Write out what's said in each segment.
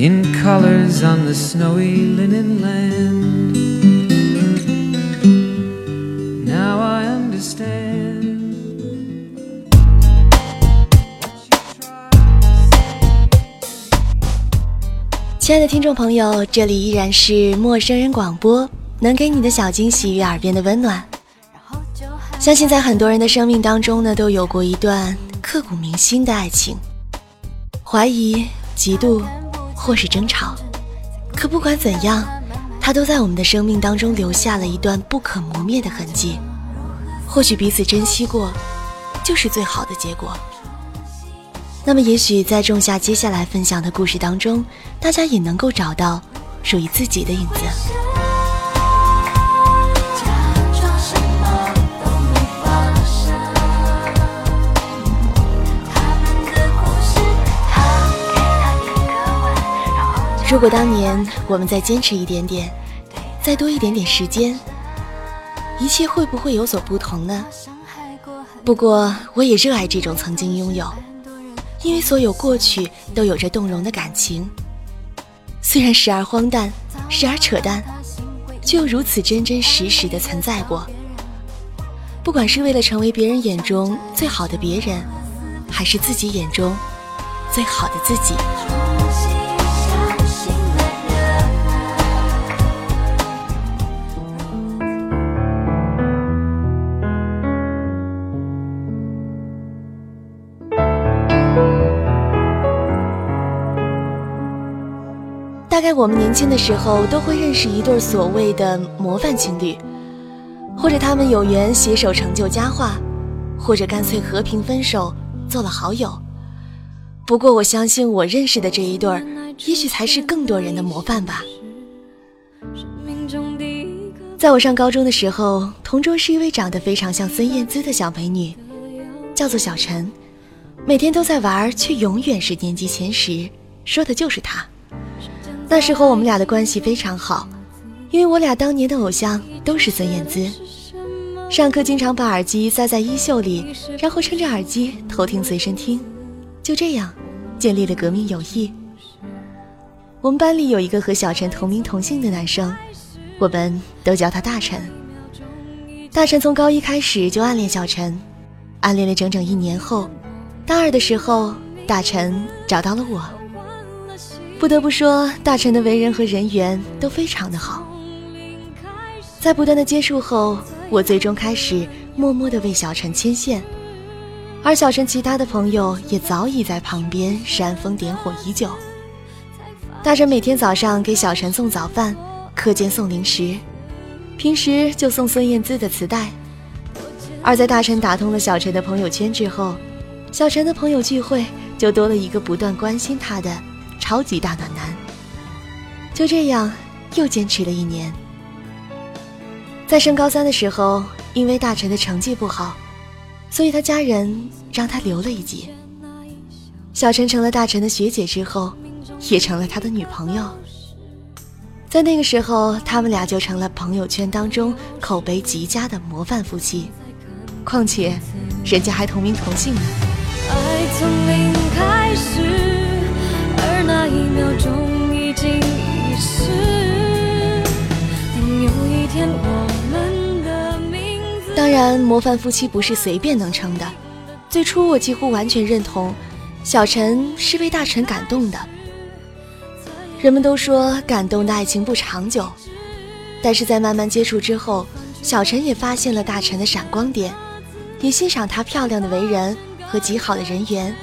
in colors on the snowy linen land. Now I understand. what you try 亲爱的听众朋友，这里依然是陌生人广播，能给你的小惊喜与耳边的温暖。相信在很多人的生命当中呢，都有过一段刻骨铭心的爱情，怀疑、嫉妒，或是争吵。可不管怎样，它都在我们的生命当中留下了一段不可磨灭的痕迹。或许彼此珍惜过，就是最好的结果。那么，也许在仲夏接下来分享的故事当中，大家也能够找到属于自己的影子。如果当年我们再坚持一点点，再多一点点时间，一切会不会有所不同呢？不过，我也热爱这种曾经拥有，因为所有过去都有着动容的感情，虽然时而荒诞，时而扯淡，却又如此真真实实的存在过。不管是为了成为别人眼中最好的别人，还是自己眼中最好的自己。在我们年轻的时候都会认识一对所谓的模范情侣，或者他们有缘携手成就佳话，或者干脆和平分手做了好友。不过我相信我认识的这一对儿，也许才是更多人的模范吧。在我上高中的时候，同桌是一位长得非常像孙燕姿的小美女，叫做小陈，每天都在玩，却永远是年级前十，说的就是她。那时候我们俩的关系非常好，因为我俩当年的偶像都是孙燕姿。上课经常把耳机塞在衣袖里，然后撑着耳机偷听随身听，就这样建立了革命友谊。我们班里有一个和小陈同名同姓的男生，我们都叫他大陈。大陈从高一开始就暗恋小陈，暗恋了整整一年后，大二的时候，大陈找到了我。不得不说，大陈的为人和人缘都非常的好。在不断的接触后，我最终开始默默的为小陈牵线，而小陈其他的朋友也早已在旁边煽风点火已久。大陈每天早上给小陈送早饭，课间送零食，平时就送孙燕姿的磁带。而在大陈打通了小陈的朋友圈之后，小陈的朋友聚会就多了一个不断关心他的超级大暖男。就这样，又坚持了一年。在升高三的时候，因为大陈的成绩不好，所以他家人让他留了一级。小陈成了大陈的学姐之后，也成了他的女朋友。在那个时候，他们俩就成了朋友圈当中口碑极佳的模范夫妻。况且，人家还同名同姓呢。爱从零开始，一秒钟已经遗失。当然，模范夫妻不是随便能称的。最初，我几乎完全认同，小陈是被大陈感动的。人们都说感动的爱情不长久，但是在慢慢接触之后，小陈也发现了大陈的闪光点，也欣赏他漂亮的为人和极好的人缘，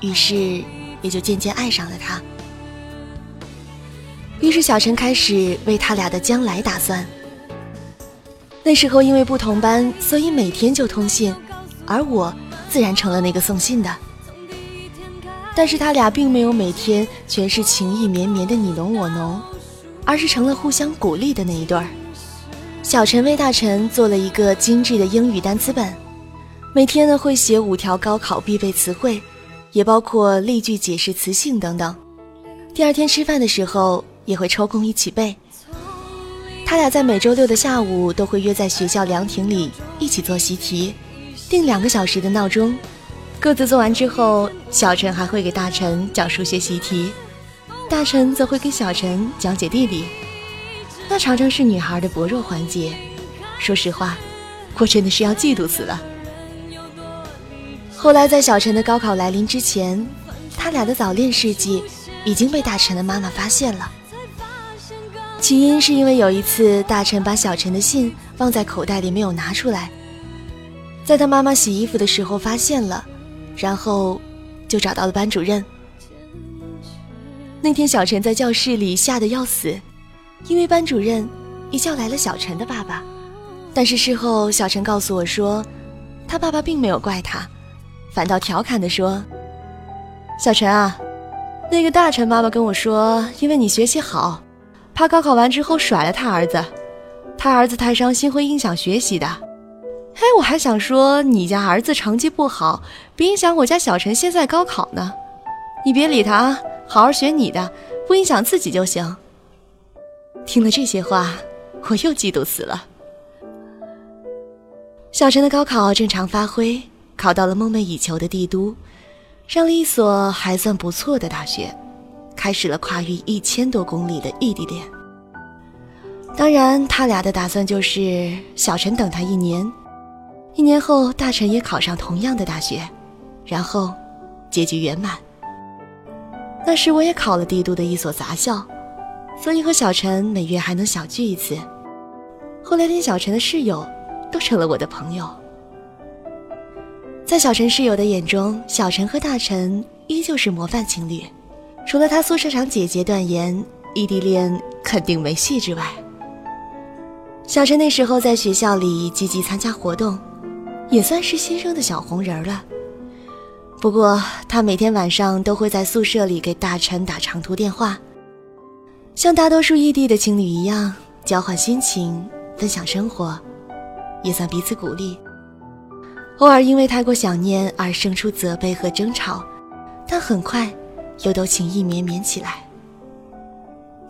于是也就渐渐爱上了他。于是小陈开始为他俩的将来打算。那时候因为不同班，所以每天就通信，而我自然成了那个送信的。但是他俩并没有每天全是情意绵绵的你侬我侬，而是成了互相鼓励的那一对儿。小陈为大陈做了一个精致的英语单词本，每天呢会写五条高考必备词汇，也包括例句解释词性等等。第二天吃饭的时候也会抽空一起背。他俩在每周六的下午都会约在学校凉亭里一起做习题，定两个小时的闹钟。各自做完之后，小陈还会给大陈讲数学习题，大陈则会给小陈讲解地理。那常常是女孩的薄弱环节。说实话，我真的是要嫉妒死了。后来在小陈的高考来临之前，他俩的早恋事迹已经被大陈的妈妈发现了。起因是因为有一次，大陈把小陈的信放在口袋里没有拿出来，在他妈妈洗衣服的时候发现了。然后，就找到了班主任。那天，小陈在教室里吓得要死，因为班主任一叫来了小陈的爸爸。但是事后，小陈告诉我说，他爸爸并没有怪他，反倒调侃地说：“小陈啊，那个大陈妈妈跟我说，因为你学习好，怕高考完之后甩了他儿子，他儿子太伤心会影响学习的。”嘿，我还想说，你家儿子成绩不好，别影响我家小陈现在高考呢。你别理他啊，好好学你的，不影响自己就行。听了这些话，我又嫉妒死了。小陈的高考正常发挥，考到了梦寐以求的帝都，上了一所还算不错的大学，开始了跨越一千多公里的异地恋。当然，他俩的打算就是小陈等他一年。一年后，大陈也考上同样的大学，然后结局圆满。那时我也考了帝都的一所杂校，所以和小陈每月还能小聚一次。后来连小陈的室友都成了我的朋友。在小陈室友的眼中，小陈和大陈依旧是模范情侣，除了他宿舍长姐姐断言异地恋肯定没戏之外，小陈那时候在学校里积极参加活动。也算是新生的小红人了。不过他每天晚上都会在宿舍里给大陈打长途电话，像大多数异地的情侣一样交换心情、分享生活，也算彼此鼓励。偶尔因为太过想念而生出责备和争吵，但很快又都情意绵绵起来。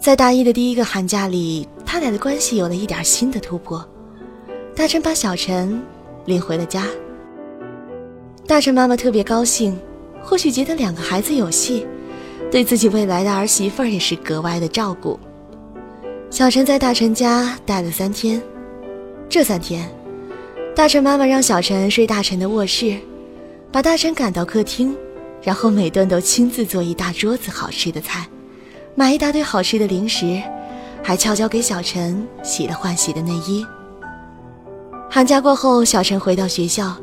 在大一的第一个寒假里，他俩的关系有了一点新的突破。大陈把小陈。领回了家，大陈妈妈特别高兴，或许觉得两个孩子有戏，对自己未来的儿媳妇儿也是格外的照顾。小陈在大陈家待了三天，这三天，大陈妈妈让小陈睡大陈的卧室，把大陈赶到客厅，然后每顿都亲自做一大桌子好吃的菜，买一大堆好吃的零食，还悄悄给小陈洗了换洗的内衣。寒假过后，小陈回到学校，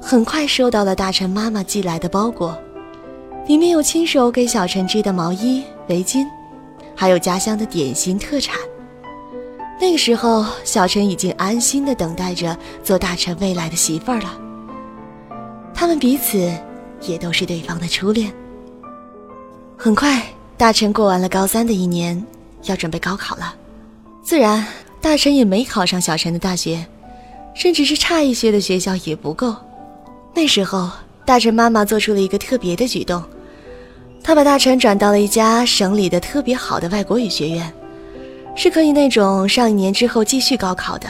很快收到了大陈妈妈寄来的包裹，里面有亲手给小陈织的毛衣、围巾，还有家乡的点心特产。那个时候，小陈已经安心的等待着做大陈未来的媳妇儿了。他们彼此也都是对方的初恋。很快，大陈过完了高三的一年，要准备高考了，自然，大陈也没考上小陈的大学。甚至是差一些的学校也不够。那时候，大陈妈妈做出了一个特别的举动，她把大陈转到了一家省里的特别好的外国语学院，是可以那种上一年之后继续高考的。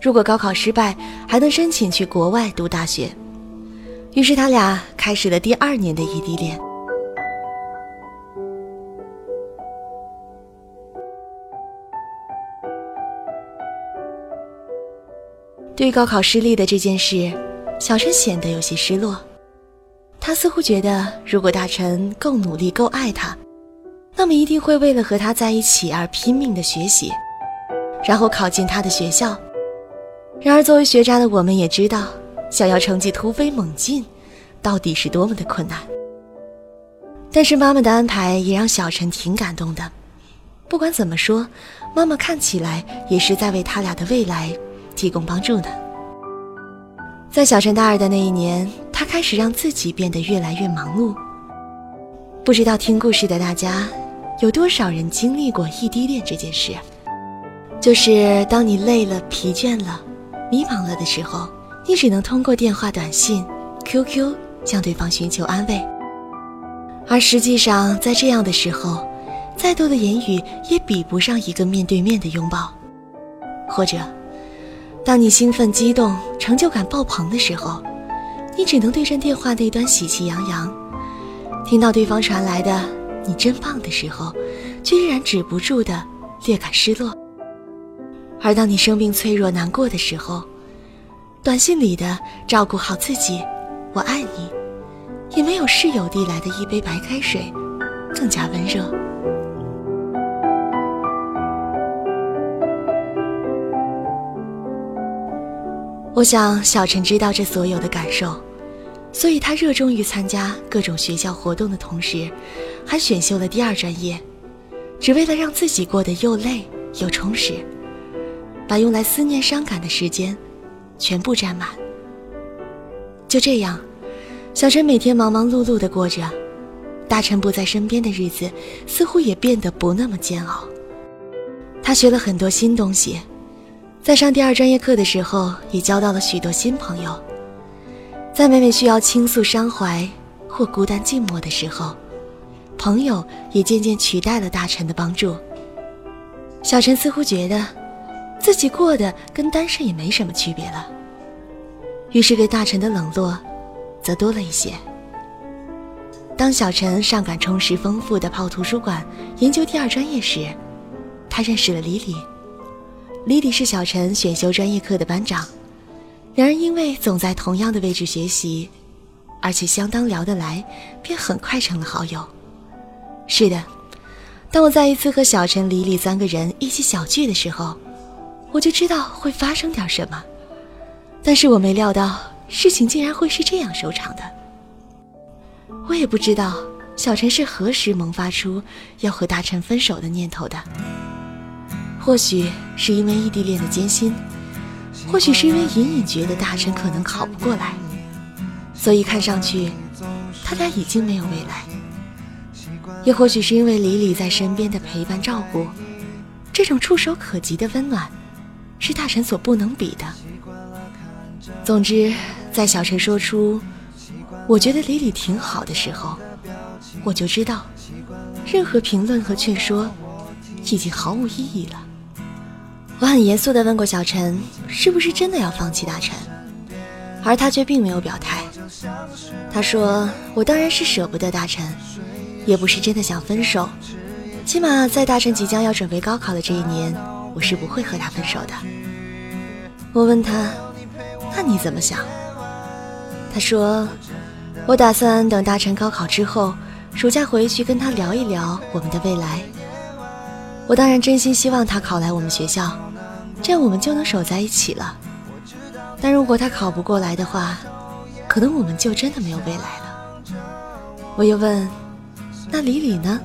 如果高考失败，还能申请去国外读大学。于是他俩开始了第二年的异地恋。对于高考失利的这件事，小陈显得有些失落。他似乎觉得，如果大陈够努力、够爱他，那么一定会为了和他在一起而拼命的学习，然后考进他的学校。然而，作为学渣的我们也知道，想要成绩突飞猛进，到底是多么的困难。但是妈妈的安排也让小陈挺感动的。不管怎么说，妈妈看起来也是在为他俩的未来。提供帮助呢。在小陈大二的那一年，他开始让自己变得越来越忙碌。不知道听故事的大家，有多少人经历过异地恋这件事？就是当你累了、疲倦了、迷茫了的时候，你只能通过电话、短信、QQ 向对方寻求安慰。而实际上，在这样的时候，再多的言语也比不上一个面对面的拥抱。或者，当你兴奋、激动、成就感爆棚的时候，你只能对着电话那端喜气洋洋，听到对方传来的“你真棒”的时候，却依然止不住的略感失落。而当你生病、脆弱、难过的时候，短信里的“照顾好自己，我爱你”，也没有室友递来的一杯白开水更加温热。我想小陈知道这所有的感受，所以他热衷于参加各种学校活动的同时，还选修了第二专业，只为了让自己过得又累又充实，把用来思念伤感的时间全部占满。就这样，小陈每天忙忙碌碌地过着，大陈不在身边的日子似乎也变得不那么煎熬。他学了很多新东西。在上第二专业课的时候，也交到了许多新朋友。在每每需要倾诉伤怀或孤单寂寞的时候，朋友也渐渐取代了大臣的帮助。小陈似乎觉得，自己过得跟单身也没什么区别了，于是对大臣的冷落，则多了一些。当小陈上赶充实丰富的泡图书馆研究第二专业时，他认识了李李。李李是小陈选修专业课的班长，两人因为总在同样的位置学习，而且相当聊得来，便很快成了好友。是的，当我再一次和小陈、李李三个人一起小聚的时候，我就知道会发生点什么，但是我没料到事情竟然会是这样收场的。我也不知道小陈是何时萌发出要和大陈分手的念头的。或许是因为异地恋的艰辛，或许是因为隐隐觉得大臣可能考不过来，所以看上去他俩已经没有未来。也或许是因为李李在身边的陪伴照顾，这种触手可及的温暖，是大臣所不能比的。总之，在小陈说出“我觉得李李挺好的”时候，我就知道，任何评论和劝说已经毫无意义了。我很严肃地问过小陈，是不是真的要放弃大陈，而他却并没有表态。他说：“我当然是舍不得大陈，也不是真的想分手。起码在大陈即将要准备高考的这一年，我是不会和他分手的。”我问他：“那你怎么想？”他说：“我打算等大陈高考之后，暑假回去跟他聊一聊我们的未来。我当然真心希望他考来我们学校。”这样我们就能守在一起了。但如果他考不过来的话，可能我们就真的没有未来了。我又问：“那李李呢？”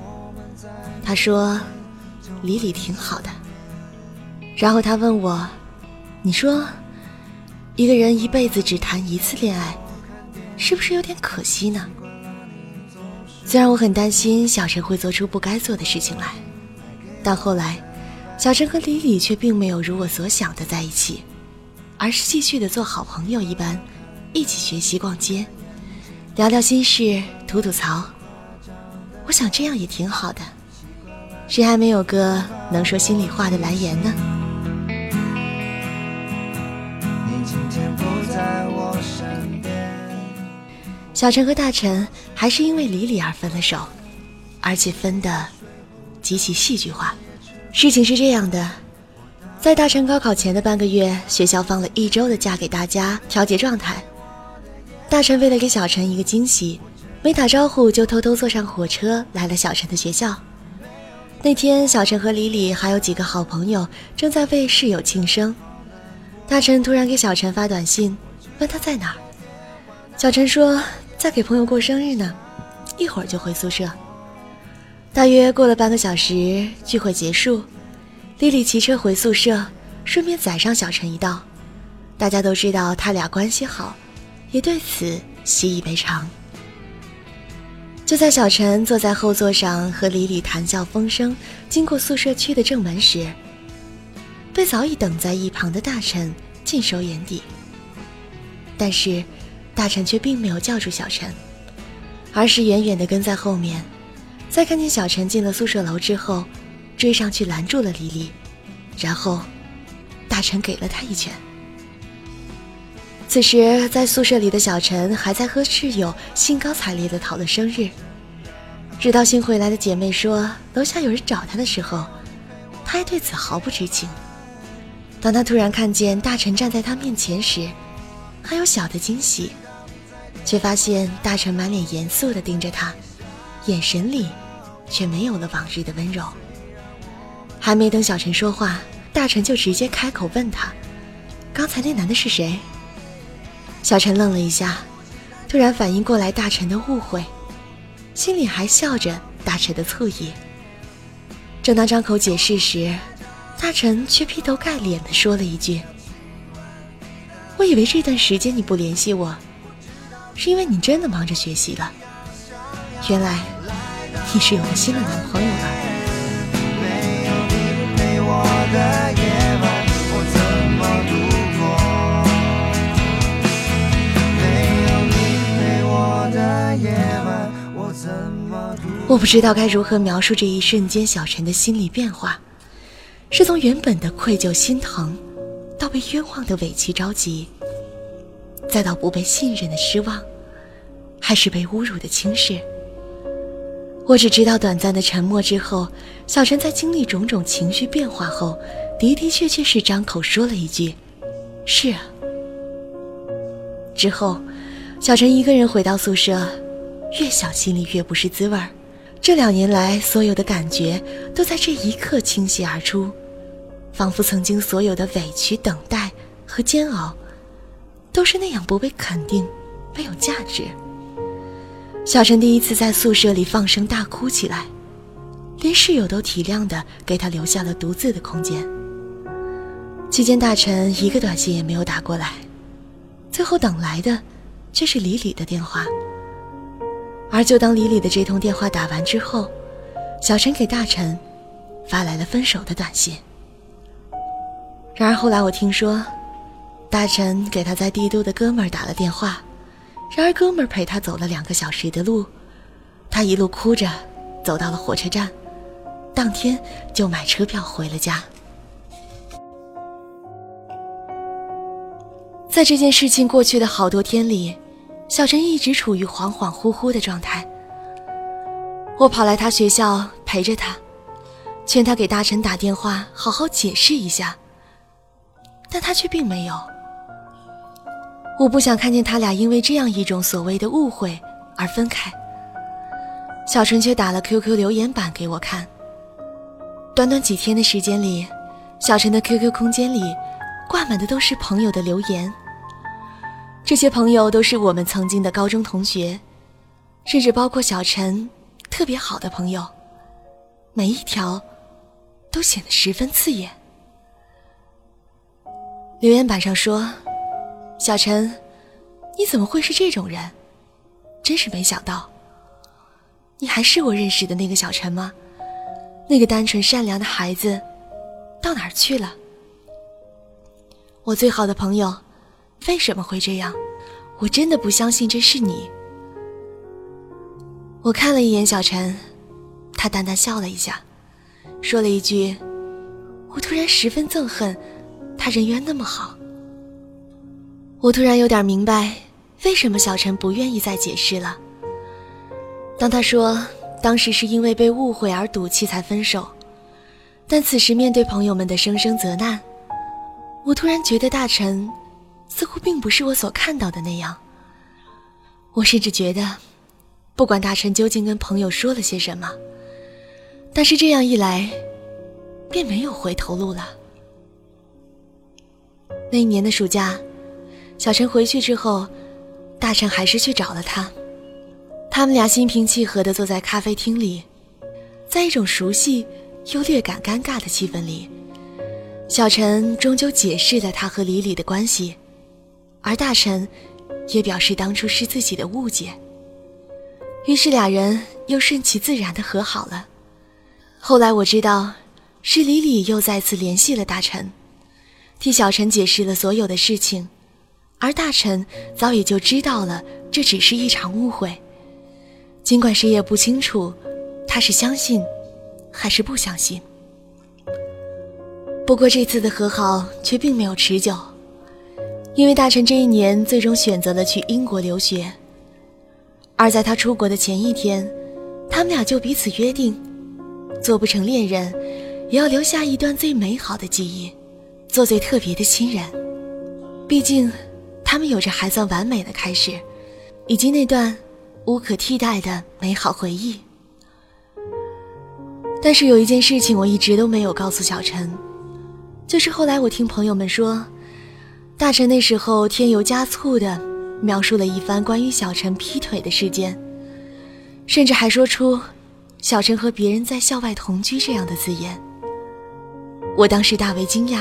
他说：“李李挺好的。”然后他问我：“你说，一个人一辈子只谈一次恋爱，是不是有点可惜呢？”虽然我很担心小陈会做出不该做的事情来，但后来。小陈和李李却并没有如我所想的在一起，而是继续的做好朋友一般，一起学习、逛街，聊聊心事、吐吐槽。我想这样也挺好的，谁还没有个能说心里话的蓝颜呢？小陈和大陈还是因为李李而分了手，而且分的极其戏剧化。事情是这样的，在大陈高考前的半个月，学校放了一周的假给大家调节状态。大陈为了给小陈一个惊喜，没打招呼就偷偷坐上火车来了小陈的学校。那天，小陈和李李还有几个好朋友正在为室友庆生。大陈突然给小陈发短信，问他在哪儿。小陈说在给朋友过生日呢，一会儿就回宿舍。大约过了半个小时，聚会结束，丽丽骑车回宿舍，顺便载上小陈一道。大家都知道他俩关系好，也对此习以为常。就在小陈坐在后座上和李李谈笑风生，经过宿舍区的正门时，被早已等在一旁的大臣尽收眼底。但是，大臣却并没有叫住小陈，而是远远地跟在后面，在看见小陈进了宿舍楼之后，追上去拦住了李李，然后，大臣给了他一拳。此时，在宿舍里的小陈还在和室友兴高采烈地讨论生日，直到新回来的姐妹说楼下有人找他的时候，他还对此毫不知情。当他突然看见大臣站在他面前时，还有小的惊喜，却发现大臣满脸严肃地盯着他，眼神里却没有了往日的温柔。还没等小陈说话，大臣就直接开口问他：“刚才那男的是谁？”小陈愣了一下，突然反应过来大臣的误会，心里还笑着大臣的醋意。正当张口解释时，大臣却劈头盖脸地说了一句：“我以为这段时间你不联系我，是因为你真的忙着学习了。原来你是有了新的男朋友了。”没有你陪我的夜我不知道该如何描述这一瞬间小陈的心理变化，是从原本的愧疚心疼，到被冤枉的委屈着急，再到不被信任的失望，还是被侮辱的轻视。我只知道，短暂的沉默之后，小陈在经历种种情绪变化后，的的确确是张口说了一句：“是啊。”之后，小陈一个人回到宿舍，越想心里越不是滋味儿。这两年来，所有的感觉都在这一刻倾泻而出，仿佛曾经所有的委屈、等待和煎熬，都是那样不被肯定，没有价值。小陈第一次在宿舍里放声大哭起来，连室友都体谅的给他留下了独自的空间。期间，大陈一个短信也没有打过来，最后等来的，却是李李的电话。而就当李李的这通电话打完之后，小陈给大陈发来了分手的短信。然而后来我听说，大陈给他在帝都的哥们儿打了电话，然而哥们儿陪他走了两个小时的路，他一路哭着走到了火车站，当天就买车票回了家。在这件事情过去的好多天里。小陈一直处于恍恍惚惚的状态。我跑来他学校陪着他，劝他给大陈打电话，好好解释一下。但他却并没有。我不想看见他俩因为这样一种所谓的误会而分开。小陈却打了 QQ 留言板给我看。短短几天的时间里，小陈的 QQ 空间里挂满的都是朋友的留言。这些朋友都是我们曾经的高中同学，甚至包括小陈特别好的朋友，每一条都显得十分刺眼。留言板上说：“小陈，你怎么会是这种人？真是没想到，你还是我认识的那个小陈吗？那个单纯善良的孩子到哪儿去了？我最好的朋友。”为什么会这样？我真的不相信这是你。我看了一眼小陈，他淡淡笑了一下，说了一句：“我突然十分憎恨他人缘那么好。”我突然有点明白为什么小陈不愿意再解释了。当他说当时是因为被误会而赌气才分手，但此时面对朋友们的声声责难，我突然觉得大陈。似乎并不是我所看到的那样。我甚至觉得，不管大臣究竟跟朋友说了些什么，但是这样一来，便没有回头路了。那一年的暑假，小陈回去之后，大臣还是去找了他。他们俩心平气和地坐在咖啡厅里，在一种熟悉又略感尴尬的气氛里，小陈终究解释了他和李李的关系。而大臣，也表示当初是自己的误解。于是俩人又顺其自然的和好了。后来我知道，是李李又再次联系了大臣，替小陈解释了所有的事情，而大臣早已就知道了这只是一场误会。尽管谁也不清楚，他是相信，还是不相信。不过这次的和好却并没有持久，因为大臣这一年最终选择了去英国留学。而在他出国的前一天，他们俩就彼此约定，做不成恋人，也要留下一段最美好的记忆，做最特别的亲人。毕竟，他们有着还算完美的开始，以及那段无可替代的美好回忆。但是有一件事情我一直都没有告诉小陈。就是后来我听朋友们说，大臣那时候添油加醋的描述了一番关于小陈劈腿的事件，甚至还说出小陈和别人在校外同居这样的字眼。我当时大为惊讶，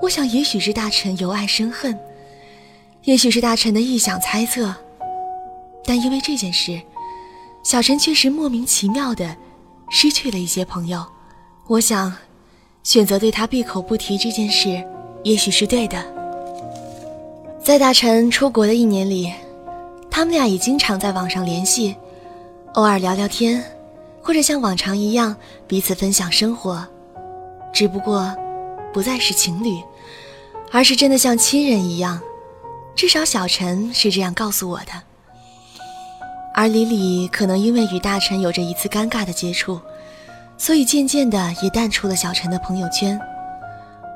我想也许是大臣由爱生恨，也许是大臣的臆想猜测，但因为这件事，小陈确实莫名其妙的失去了一些朋友。我想。选择对他闭口不提这件事，也许是对的。在大臣出国的一年里，他们俩也经常在网上联系，偶尔聊聊天，或者像往常一样彼此分享生活。只不过，不再是情侣，而是真的像亲人一样。至少小陈是这样告诉我的。而李李可能因为与大臣有着一次尴尬的接触。所以渐渐的也淡出了小陈的朋友圈，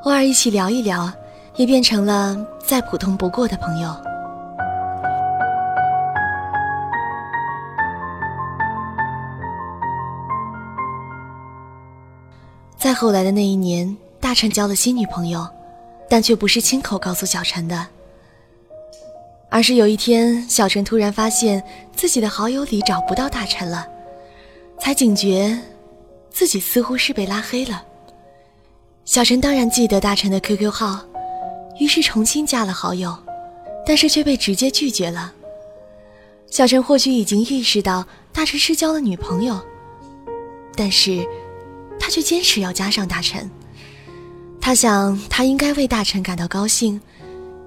偶尔一起聊一聊，也变成了再普通不过的朋友。再后来的那一年，大陈交了新女朋友，但却不是亲口告诉小陈的，而是有一天，小陈突然发现自己的好友里找不到大陈了，才警觉。自己似乎是被拉黑了。小陈当然记得大陈的 QQ 号，于是重新加了好友，但是却被直接拒绝了。小陈或许已经意识到大陈是交了女朋友，但是，他却坚持要加上大陈。他想，他应该为大陈感到高兴，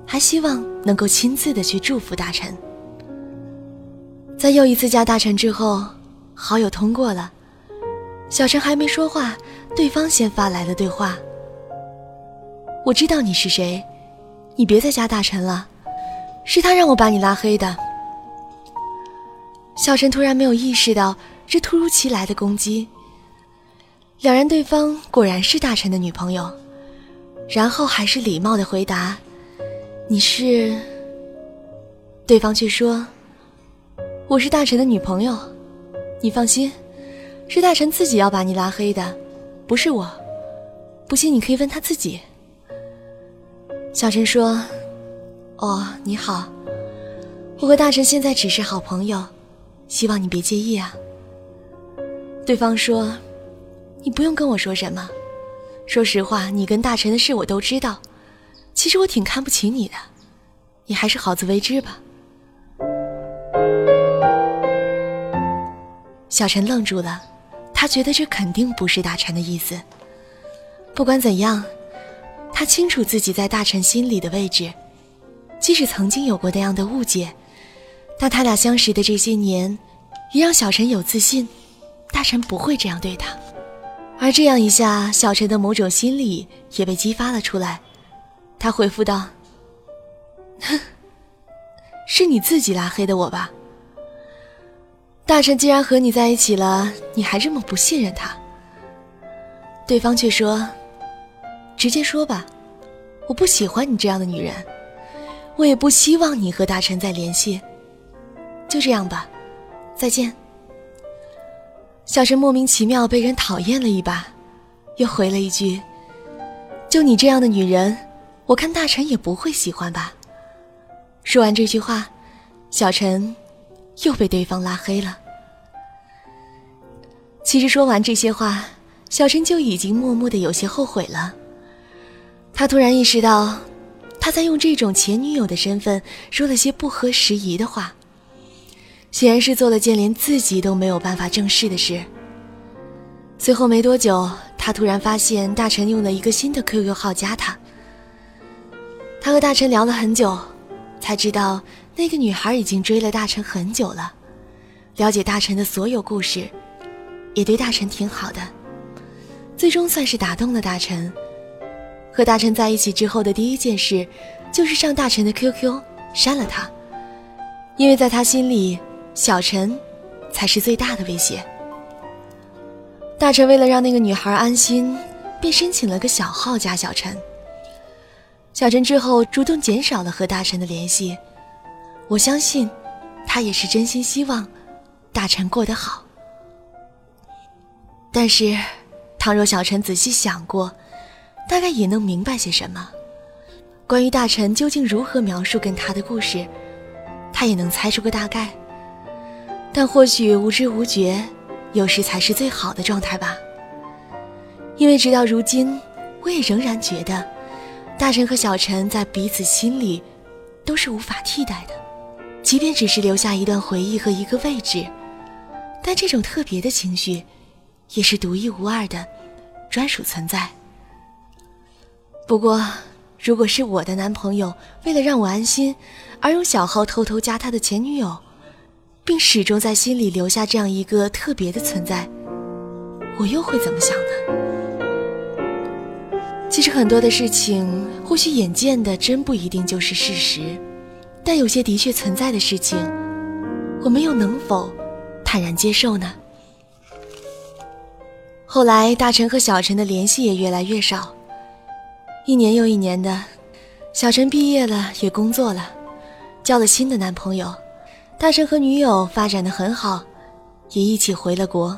还希望能够亲自的去祝福大陈。在又一次加大陈之后，好友通过了。小陈还没说话，对方先发来了对话。我知道你是谁，你别再加大臣了，是他让我把你拉黑的。小陈突然没有意识到这突如其来的攻击，两人对方果然是大陈的女朋友，然后还是礼貌的回答：“你是？”对方却说：“我是大陈的女朋友，你放心。”是大臣自己要把你拉黑的，不是我。不信你可以问他自己。小陈说：“哦，你好，我和大臣现在只是好朋友，希望你别介意啊。”对方说：“你不用跟我说什么，说实话，你跟大臣的事我都知道。其实我挺看不起你的，你还是好自为之吧。”小陈愣住了。他觉得这肯定不是大臣的意思。不管怎样，他清楚自己在大臣心里的位置。即使曾经有过那样的误解，但他俩相识的这些年，也让小陈有自信，大臣不会这样对他。而这样一下，小陈的某种心理也被激发了出来。他回复道：“哼，是你自己拉黑的我吧？”大臣既然和你在一起了，你还这么不信任他？对方却说：“直接说吧，我不喜欢你这样的女人，我也不希望你和大臣再联系。就这样吧，再见。”小陈莫名其妙被人讨厌了一把，又回了一句：“就你这样的女人，我看大臣也不会喜欢吧。”说完这句话，小陈。又被对方拉黑了。其实说完这些话，小陈就已经默默的有些后悔了。他突然意识到，他在用这种前女友的身份说了些不合时宜的话。显然是做了件连自己都没有办法正视的事。随后没多久，他突然发现大臣用了一个新的 QQ 号加他。他和大臣聊了很久，才知道那个女孩已经追了大臣很久了，了解大臣的所有故事，也对大臣挺好的，最终算是打动了大臣。和大臣在一起之后的第一件事，就是上大臣的 QQ 删了他，因为在他心里，小陈才是最大的威胁。大臣为了让那个女孩安心，便申请了个小号加小陈。小陈之后主动减少了和大臣的联系，我相信，他也是真心希望大臣过得好。但是，倘若小陈仔细想过，大概也能明白些什么。关于大臣究竟如何描述跟他的故事，他也能猜出个大概。但或许无知无觉，有时才是最好的状态吧。因为直到如今，我也仍然觉得。大臣和小陈在彼此心里，都是无法替代的，即便只是留下一段回忆和一个位置，但这种特别的情绪，也是独一无二的，专属存在。不过，如果是我的男朋友为了让我安心，而用小号偷偷加他的前女友，并始终在心里留下这样一个特别的存在，我又会怎么想呢？其实很多的事情，或许眼见的真不一定就是事实，但有些的确存在的事情，我们又能否坦然接受呢？后来，大陈和小陈的联系也越来越少，一年又一年的，小陈毕业了，也工作了，交了新的男朋友，大陈和女友发展的很好，也一起回了国。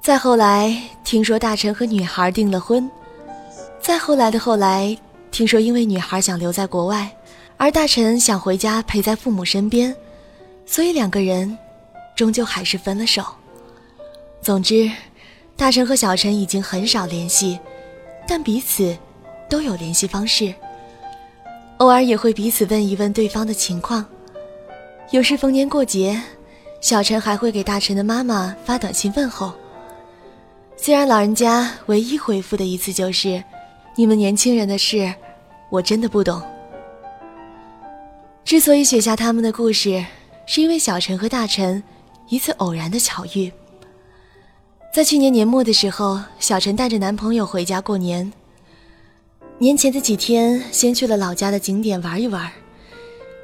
再后来，听说大陈和女孩订了婚。再后来的后来，听说因为女孩想留在国外，而大陈想回家陪在父母身边，所以两个人终究还是分了手。总之，大陈和小陈已经很少联系，但彼此都有联系方式，偶尔也会彼此问一问对方的情况。有时逢年过节，小陈还会给大陈的妈妈发短信问候。虽然老人家唯一回复的一次就是。你们年轻人的事，我真的不懂。之所以写下他们的故事，是因为小陈和大陈一次偶然的巧遇。在去年年末的时候，小陈带着男朋友回家过年。年前的几天，先去了老家的景点玩一玩，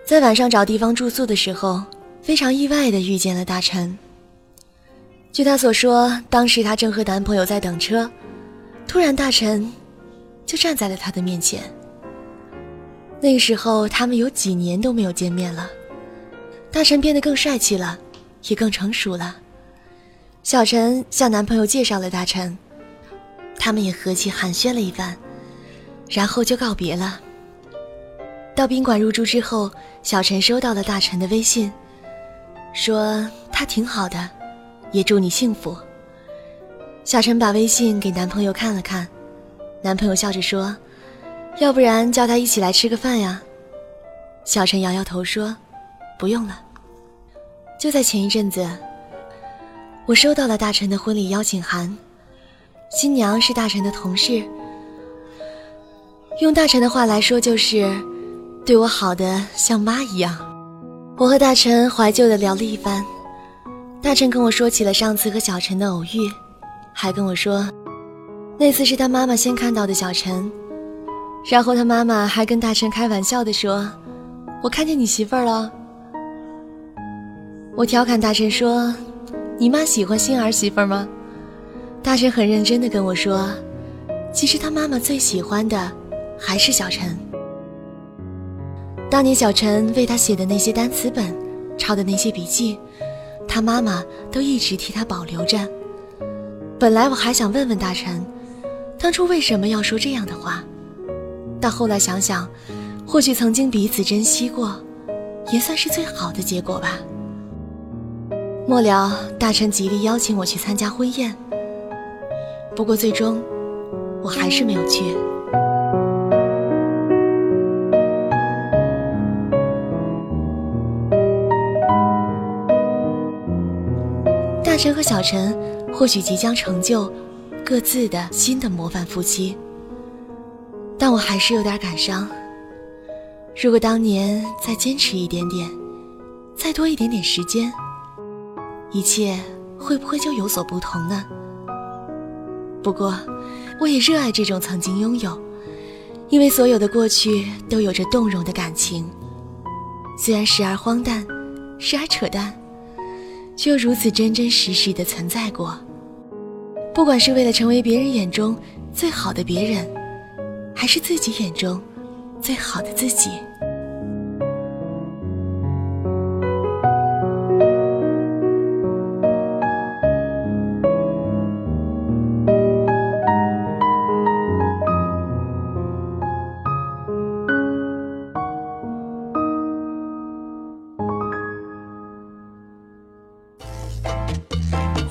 在晚上找地方住宿的时候，非常意外的遇见了大陈。据她所说，当时她正和男朋友在等车，突然大陈。就站在了他的面前。那个时候，他们有几年都没有见面了。大陈变得更帅气了，也更成熟了。小陈向男朋友介绍了大陈，他们也和气寒暄了一番，然后就告别了。到宾馆入住之后，小陈收到了大陈的微信，说他挺好的，也祝你幸福。小陈把微信给男朋友看了看。男朋友笑着说：“要不然叫他一起来吃个饭呀？”小陈摇摇头说：“不用了。”就在前一阵子，我收到了大臣的婚礼邀请函，新娘是大臣的同事，用大臣的话来说就是对我好的像妈一样。我和大臣怀旧的聊了一番，大臣跟我说起了上次和小陈的偶遇，还跟我说。那次是他妈妈先看到的小陈，然后他妈妈还跟大臣开玩笑的说：“我看见你媳妇儿了。”我调侃大臣说：“你妈喜欢新儿媳妇吗？”大陈很认真的跟我说：“其实他妈妈最喜欢的还是小陈。当年小陈为他写的那些单词本，抄的那些笔记，他妈妈都一直替他保留着。本来我还想问问大陈。”当初为什么要说这样的话？但后来想想，或许曾经彼此珍惜过，也算是最好的结果吧。末了，大臣极力邀请我去参加婚宴，不过最终，我还是没有去。晨和小陈或许即将成就各自的新的模范夫妻，但我还是有点感伤。如果当年再坚持一点点，再多一点点时间，一切会不会就有所不同呢？不过，我也热爱这种曾经拥有，因为所有的过去都有着动容的感情，虽然时而荒诞，时而扯淡。却又如此真真实实的存在过。不管是为了成为别人眼中最好的别人，还是自己眼中最好的自己。